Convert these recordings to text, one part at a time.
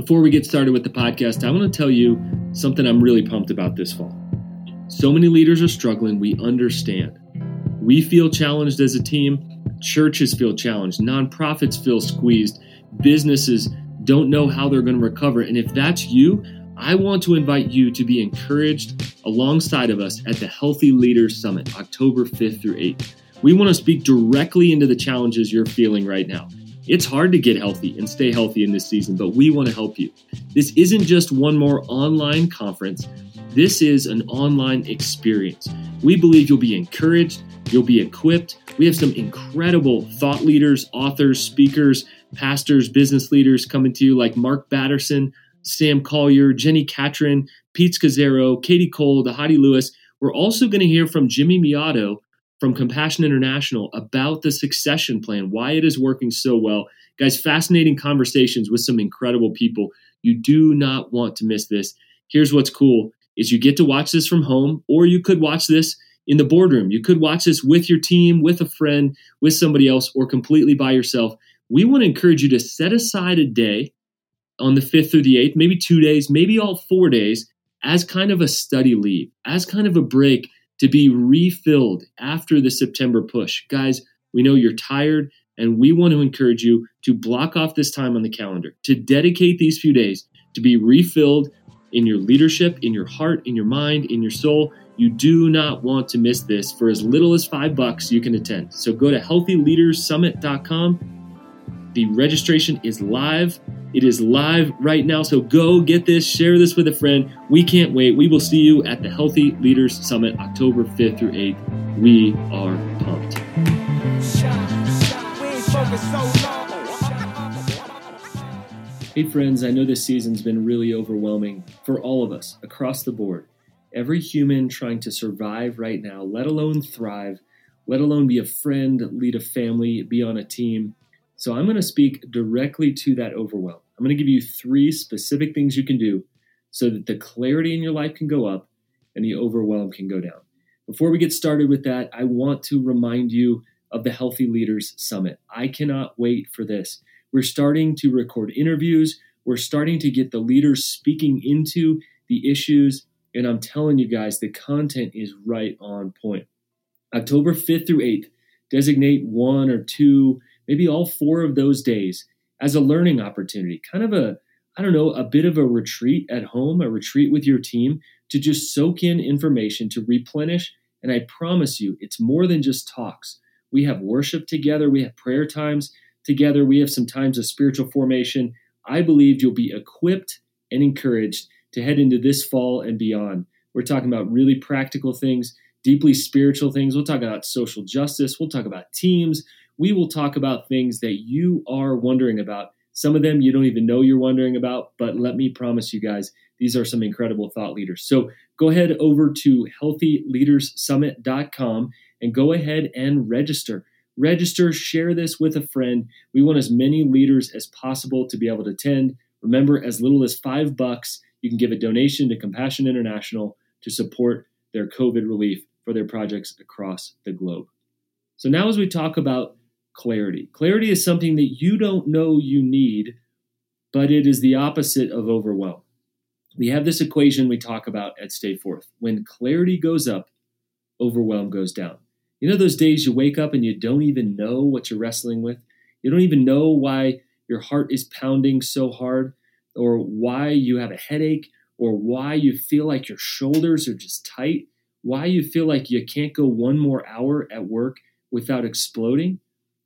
Before we get started with the podcast, I want to tell you something I'm really pumped about this fall. So many leaders are struggling, we understand. We feel challenged as a team, churches feel challenged, nonprofits feel squeezed, businesses don't know how they're going to recover. And if that's you, I want to invite you to be encouraged alongside of us at the Healthy Leaders Summit, October 5th through 8th. We want to speak directly into the challenges you're feeling right now. It's hard to get healthy and stay healthy in this season, but we want to help you. This isn't just one more online conference, this is an online experience. We believe you'll be encouraged, you'll be equipped. We have some incredible thought leaders, authors, speakers, pastors, business leaders coming to you, like Mark Batterson, Sam Collier, Jenni Catron, Pete Scazzero, Katie Cole, Dhati Lewis. We're also going to hear from Jimmy Mellado from Compassion International about the succession plan, why it is working so well. Guys, fascinating conversations with some incredible people. You do not want to miss this. Here's what's cool is you get to watch this from home or you could watch this in the boardroom. You could watch this with your team, with a friend, with somebody else or completely by yourself. We want to encourage you to set aside a day on the 5th through the 8th, maybe 2 days, maybe all 4 days as kind of a study leave, as kind of a break to be refilled after the September push. Guys, we know you're tired, and we want to encourage you to block off this time on the calendar, to dedicate these few days to be refilled in your leadership, in your heart, in your mind, in your soul. You do not want to miss this. For as little as five bucks, you can attend. So go to healthyleaderssummit.com. The registration is live. It is live right now. So go get this, share this with a friend. We can't wait. We will see you at the Healthy Leaders Summit October 5th through 8th. We are pumped. Hey, friends, I know this season's been really overwhelming for all of us across the board. Every human trying to survive right now, let alone thrive, let alone be a friend, lead a family, be on a team. So I'm going to speak directly to that overwhelm. I'm going to give you three specific things you can do so that the clarity in your life can go up and the overwhelm can go down. Before we get started with that, I want to remind you of the Healthy Leaders Summit. I cannot wait for this. We're starting to record interviews, we're starting to get the leaders speaking into the issues, and I'm telling you guys, the content is right on point. October 5th through 8th, designate one or two maybe all four of those days as a learning opportunity, kind of a, I don't know, a bit of a retreat at home, a retreat with your team to just soak in information, to replenish. And I promise you, it's more than just talks. We have worship together, we have prayer times together, we have some times of spiritual formation. I believe you'll be equipped and encouraged to head into this fall and beyond. We're talking about really practical things, deeply spiritual things. We'll talk about social justice, we'll talk about teams, we will talk about things that you are wondering about. Some of them you don't even know you're wondering about, but let me promise you guys, these are some incredible thought leaders. So go ahead over to healthyleaderssummit.com and go ahead and register. Register, share this with a friend. We want as many leaders as possible to be able to attend. Remember, as little as five bucks, you can give a donation to Compassion International to support their COVID relief for their projects across the globe. So, now as we talk about clarity. Clarity is something that you don't know you need, but it is the opposite of overwhelm. We have this equation we talk about at Stay Forth. When clarity goes up, overwhelm goes down. You know those days you wake up and you don't even know what you're wrestling with? You don't even know why your heart is pounding so hard, or why you have a headache, or why you feel like your shoulders are just tight, why you feel like you can't go one more hour at work without exploding.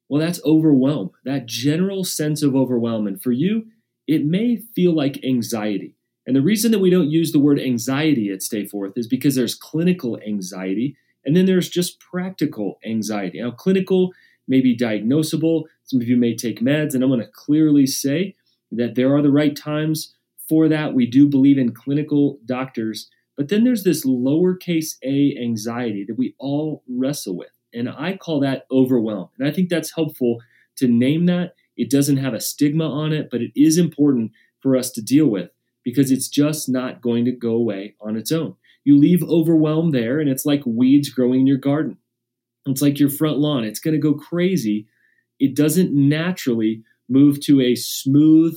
Well, that's overwhelm, that general sense of overwhelm. And for you, it may feel like anxiety. And the reason that we don't use the word anxiety at Stay Forth is because there's clinical anxiety and then there's just practical anxiety. Now, clinical may be diagnosable. Some of you may take meds, and I'm going to clearly say that there are the right times for that. We do believe in clinical doctors. But then there's this lowercase a anxiety that we all wrestle with. And I call that overwhelm. And I think that's helpful to name that. It doesn't have a stigma on it, but it is important for us to deal with because it's just not going to go away on its own. You leave overwhelm there, and it's like weeds growing in your garden. It's like your front lawn. It's going to go crazy. It doesn't naturally move to a smooth,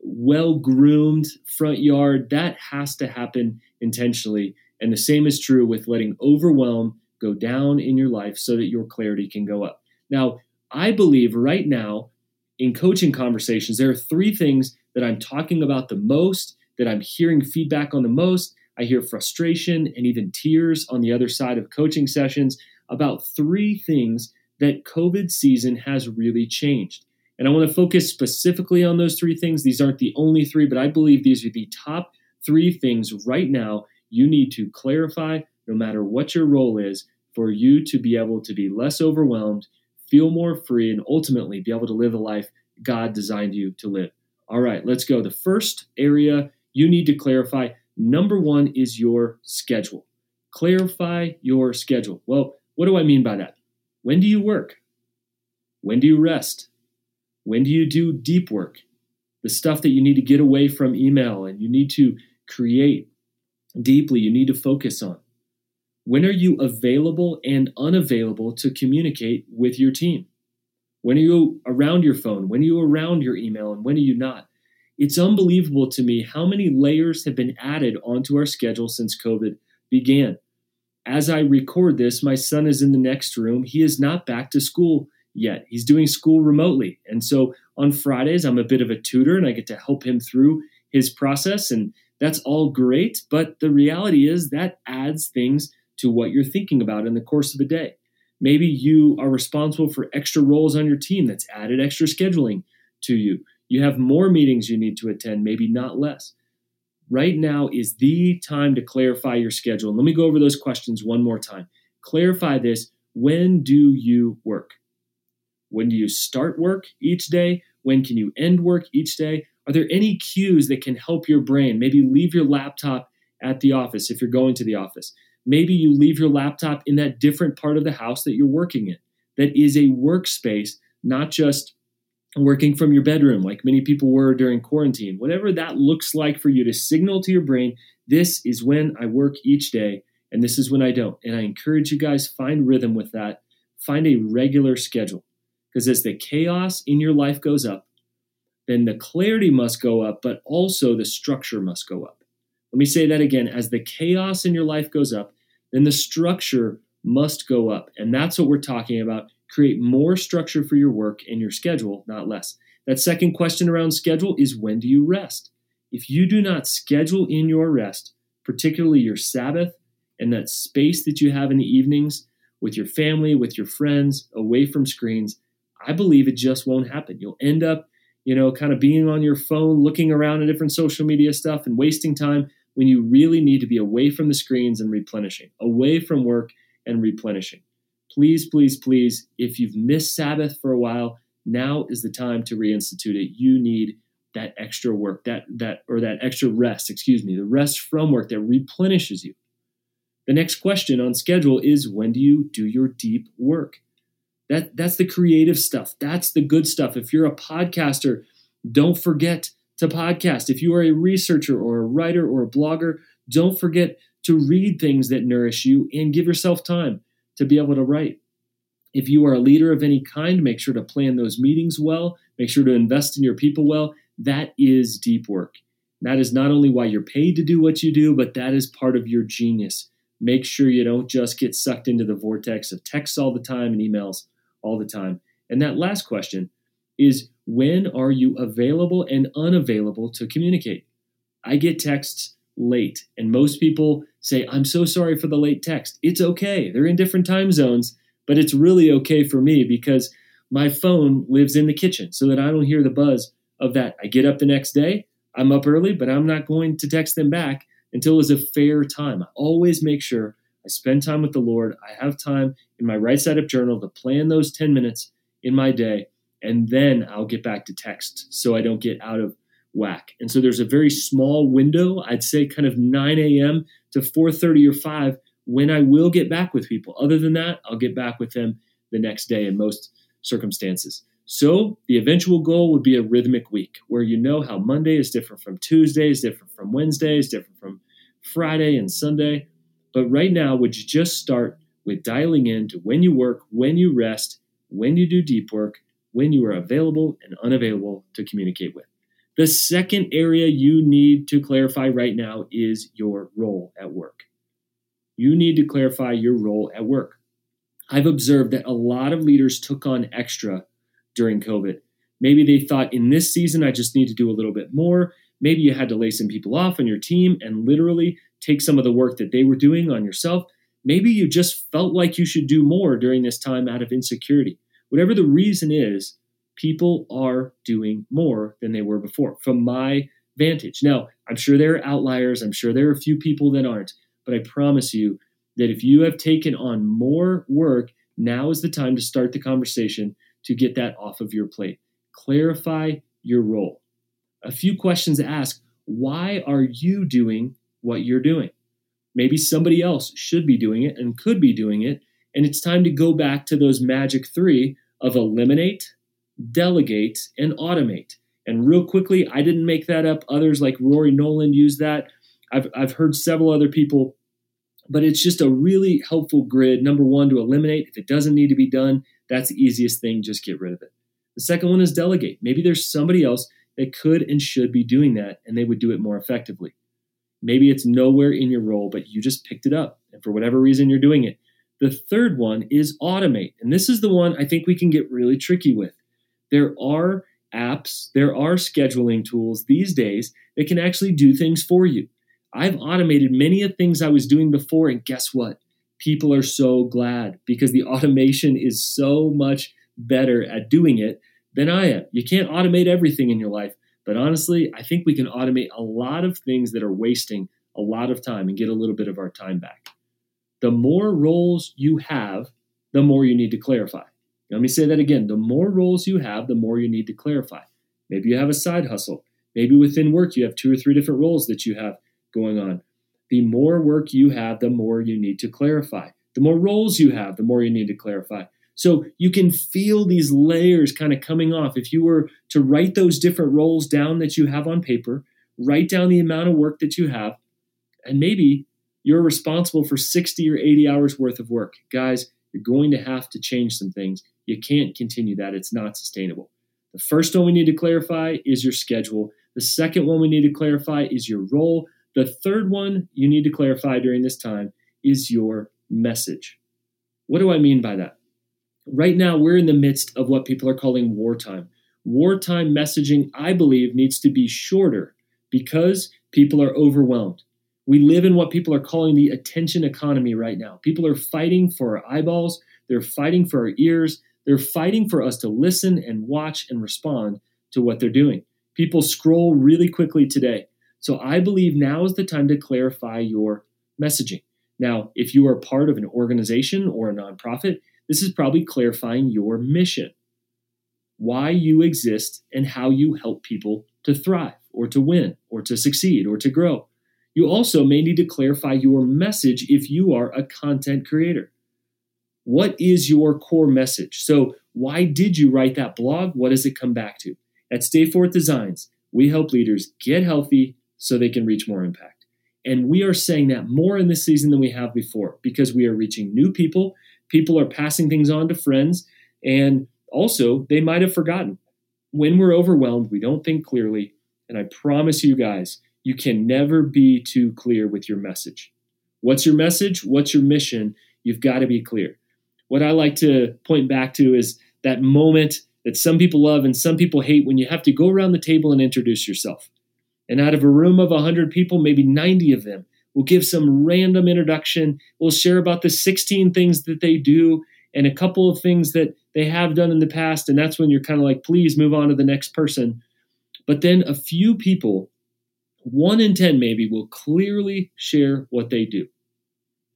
well groomed front yard. That has to happen intentionally. And the same is true with letting overwhelm go down in your life so that your clarity can go up. Now, I believe right now in coaching conversations, there are three things that I'm talking about the most, that I'm hearing feedback on the most. I hear frustration and even tears on the other side of coaching sessions about three things that COVID season has really changed. And I want to focus specifically on those three things. These aren't the only three, but I believe these are the top three things right now you need to clarify, no matter what your role is, for you to be able to be less overwhelmed, feel more free, and ultimately be able to live the life God designed you to live. All right, let's go. The first area you need to clarify number one is your schedule. Clarify your schedule. Well, what do I mean by that? When do you work? When do you rest? When do you do deep work? The stuff that you need to get away from email and you need to create deeply, you need to focus on. When are you available and unavailable to communicate with your team? When are you around your phone? When are you around your email? And when are you not? It's unbelievable to me how many layers have been added onto our schedule since COVID began. As I record this, my son is in the next room. He is not back to school yet. He's doing school remotely. And so on Fridays, I'm a bit of a tutor and I get to help him through his process. And that's all great. But the reality is that adds things to what you're thinking about in the course of a day. Maybe you are responsible for extra roles on your team that's added extra scheduling to you. You have more meetings you need to attend, maybe not less right now is the time to clarify your schedule. And let me go over those questions one more time. Clarify this when do you work? When do you start work each day? When can you end work each day? Are there any cues that can help your brain? Maybe leave your laptop at the office if you're going to the office. Maybe you leave your laptop in that different part of the house that you're working in. That is a workspace, not just working from your bedroom, like many people were during quarantine, whatever that looks like for you to signal to your brain, this is when I work each day and this is when I don't. And I encourage you guys find rhythm with that. Find a regular schedule because as the chaos in your life goes up, then the clarity must go up, but also the structure must go up. Let me say that again. As the chaos in your life goes up, then the structure must go up. And that's what we're talking about create more structure for your work and your schedule, not less. That second question around schedule is when do you rest? If you do not schedule in your rest, particularly your Sabbath and that space that you have in the evenings with your family, with your friends, away from screens, I believe it just won't happen. You'll end up, you know, kind of being on your phone, looking around at different social media stuff and wasting time when you really need to be away from the screens and replenishing, away from work and replenishing please, please, please, if you've missed Sabbath for a while, now is the time to reinstitute it. You need that extra work, that that or that extra rest, excuse me, the rest from work that replenishes you. The next question on schedule is when do you do your deep work? That that's the creative stuff. That's the good stuff. If you're a podcaster, don't forget to podcast. If you are a researcher or a writer or a blogger, don't forget to read things that nourish you and give yourself time to be able to write. If you are a leader of any kind, make sure to plan those meetings well, make sure to invest in your people well. That is deep work. That is not only why you're paid to do what you do, but that is part of your genius. Make sure you don't just get sucked into the vortex of texts all the time and emails all the time. And that last question is when are you available and unavailable to communicate? I get texts late. And most people say, I'm so sorry for the late text. It's okay. They're in different time zones, but it's really okay for me because my phone lives in the kitchen so that I don't hear the buzz of that. I get up the next day, I'm up early, but I'm not going to text them back until it's a fair time. I always make sure I spend time with the Lord. I have time in my right side up journal to plan those 10 minutes in my day, and then I'll get back to text so I don't get out of whack. And so there's a very small window, I'd say kind of 9 a.m. to 4:30 or 5 when I will get back with people. Other than that, I'll get back with them the next day in most circumstances. So the eventual goal would be a rhythmic week where you know how Monday is different from Tuesday, is different from Wednesday, is different from Friday and Sunday. But right now, would you just start with dialing in to when you work, when you rest, when you do deep work, when you are available and unavailable to communicate with? The second area you need to clarify right now is your role at work. You need to clarify your role at work. I've observed that a lot of leaders took on extra during COVID. Maybe they thought in this season, I just need to do a little bit more. Maybe you had to lay some people off on your team and literally take some of the work that they were doing on yourself. Maybe you just felt like you should do more during this time out of insecurity. Whatever the reason is, people are doing more than they were before from my vantage. Now, I'm sure there are outliers. I'm sure there are a few people that aren't. But I promise you that if you have taken on more work, now is the time to start the conversation to get that off of your plate. Clarify your role. A few questions to ask why are you doing what you're doing? Maybe somebody else should be doing it and could be doing it. And it's time to go back to those magic three of eliminate, delegate, and automate. And real quickly, I didn't make that up. Others like Rory Noland use that. I've, I've heard several other people, but it's just a really helpful grid. Number one, to eliminate. If it doesn't need to be done, that's the easiest thing. Just get rid of it. The second one is delegate. Maybe there's somebody else that could and should be doing that, and they would do it more effectively. Maybe it's nowhere in your role, but you just picked it up, and for whatever reason, you're doing it. The third one is automate. And this is the one I think we can get really tricky with. There are apps, there are scheduling tools these days that can actually do things for you. I've automated many of things I was doing before, and guess what? People are so glad because the automation is so much better at doing it than I am. You can't automate everything in your life, but honestly, I think we can automate a lot of things that are wasting a lot of time and get a little bit of our time back. The more roles you have, the more you need to clarify. Let me say that again. The more roles you have, the more you need to clarify. Maybe you have a side hustle. Maybe within work, you have two or three different roles that you have going on. The more work you have, the more you need to clarify. The more roles you have, the more you need to clarify. So you can feel these layers kind of coming off. If you were to write those different roles down that you have on paper, write down the amount of work that you have, and maybe you're responsible for 60 or 80 hours worth of work. Guys, you're going to have to change some things. You can't continue that, it's not sustainable. The first one we need to clarify is your schedule. The second one we need to clarify is your role. The third one you need to clarify during this time is your message. What do I mean by that? Right now, we're in the midst of what people are calling wartime. Wartime messaging, I believe, needs to be shorter because people are overwhelmed. We live in what people are calling the attention economy right now. People are fighting for our eyeballs, they're fighting for our ears, they're fighting for us to listen and watch and respond to what they're doing. People scroll really quickly today. So I believe now is the time to clarify your messaging. Now, if you are part of an organization or a nonprofit, this is probably clarifying your mission, why you exist, and how you help people to thrive or to win or to succeed or to grow. You also may need to clarify your message if you are a content creator. What is your core message? So, why did you write that blog? What does it come back to? At Stay Forth Designs, we help leaders get healthy so they can reach more impact. And we are saying that more in this season than we have before because we are reaching new people People are passing things on to friends, and also they might have forgotten. When we're overwhelmed, we don't think clearly. And I promise you guys, you can never be too clear with your message. What's your message? What's your mission? You've got to be clear. What I like to point back to is that moment that some people love and some people hate when you have to go around the table and introduce yourself. And out of a room of 100 people, maybe 90 of them We'll give some random introduction. We'll share about the 16 things that they do and a couple of things that they have done in the past. And that's when you're kind of like, please move on to the next person. But then a few people, one in 10 maybe, will clearly share what they do.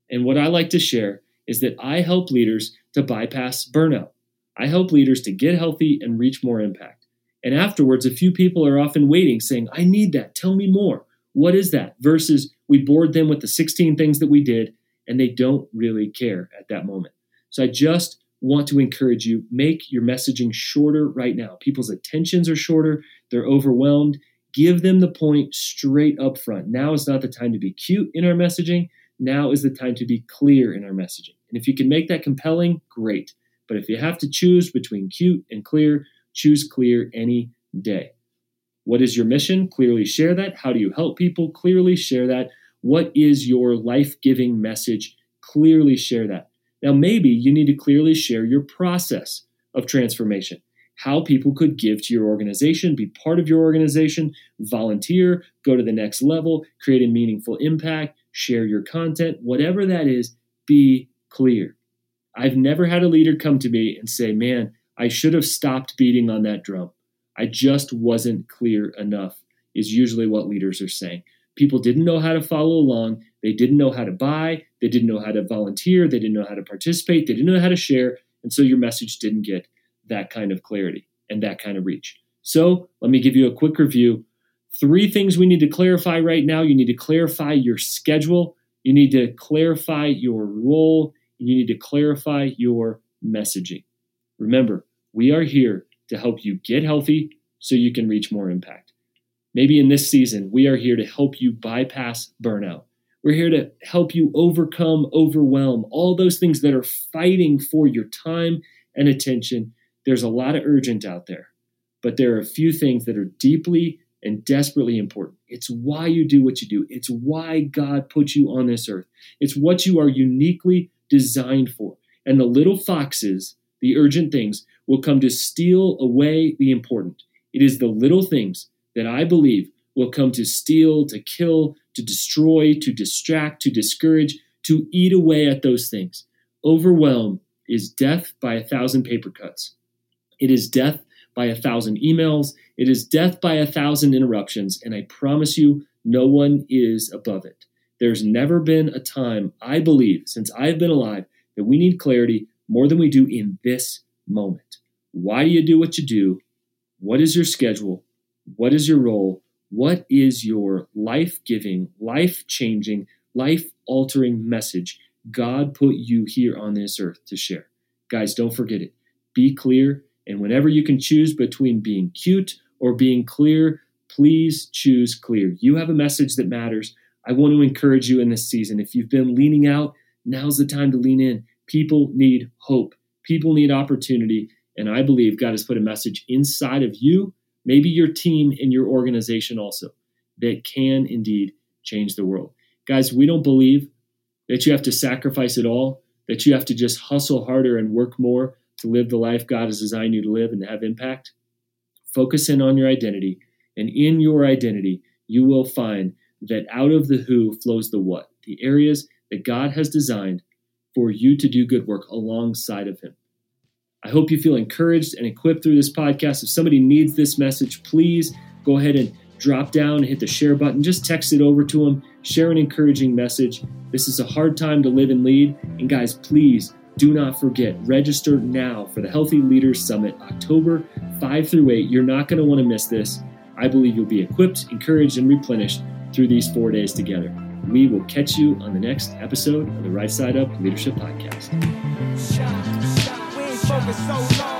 And what I like to share is that I help leaders to bypass burnout. I help leaders to get healthy and reach more impact. And afterwards, a few people are often waiting, saying, I need that. Tell me more. What is that? Versus we bored them with the 16 things that we did, and they don't really care at that moment. So I just want to encourage you make your messaging shorter right now. People's attentions are shorter, they're overwhelmed. Give them the point straight up front. Now is not the time to be cute in our messaging. Now is the time to be clear in our messaging. And if you can make that compelling, great. But if you have to choose between cute and clear, choose clear any day. What is your mission? Clearly share that. How do you help people? Clearly share that. What is your life giving message? Clearly share that. Now, maybe you need to clearly share your process of transformation, how people could give to your organization, be part of your organization, volunteer, go to the next level, create a meaningful impact, share your content, whatever that is, be clear. I've never had a leader come to me and say, Man, I should have stopped beating on that drum. I just wasn't clear enough, is usually what leaders are saying. People didn't know how to follow along. They didn't know how to buy. They didn't know how to volunteer. They didn't know how to participate. They didn't know how to share. And so your message didn't get that kind of clarity and that kind of reach. So let me give you a quick review. Three things we need to clarify right now. You need to clarify your schedule. You need to clarify your role. You need to clarify your messaging. Remember, we are here to help you get healthy so you can reach more impact. Maybe in this season, we are here to help you bypass burnout. We're here to help you overcome overwhelm, all those things that are fighting for your time and attention. There's a lot of urgent out there, but there are a few things that are deeply and desperately important. It's why you do what you do. It's why God put you on this earth. It's what you are uniquely designed for. And the little foxes, the urgent things, will come to steal away the important. It is the little things that I believe will come to steal, to kill, to destroy, to distract, to discourage, to eat away at those things. Overwhelm is death by a thousand paper cuts. It is death by a thousand emails. It is death by a thousand interruptions. And I promise you, no one is above it. There's never been a time, I believe, since I've been alive, that we need clarity more than we do in this moment. Why do you do what you do? What is your schedule? What is your role? What is your life giving, life changing, life altering message God put you here on this earth to share? Guys, don't forget it. Be clear. And whenever you can choose between being cute or being clear, please choose clear. You have a message that matters. I want to encourage you in this season. If you've been leaning out, now's the time to lean in. People need hope, people need opportunity. And I believe God has put a message inside of you maybe your team and your organization also, that can indeed change the world. Guys, we don't believe that you have to sacrifice it all, that you have to just hustle harder and work more to live the life God has designed you to live and to have impact. Focus in on your identity, and in your identity, you will find that out of the who flows the what, the areas that God has designed for you to do good work alongside of Him. I hope you feel encouraged and equipped through this podcast. If somebody needs this message, please go ahead and drop down and hit the share button. Just text it over to them. Share an encouraging message. This is a hard time to live and lead. And guys, please do not forget, register now for the Healthy Leaders Summit, October 5 through 8. You're not going to want to miss this. I believe you'll be equipped, encouraged, and replenished through these four days together. We will catch you on the next episode of the Right Side Up Leadership Podcast so long.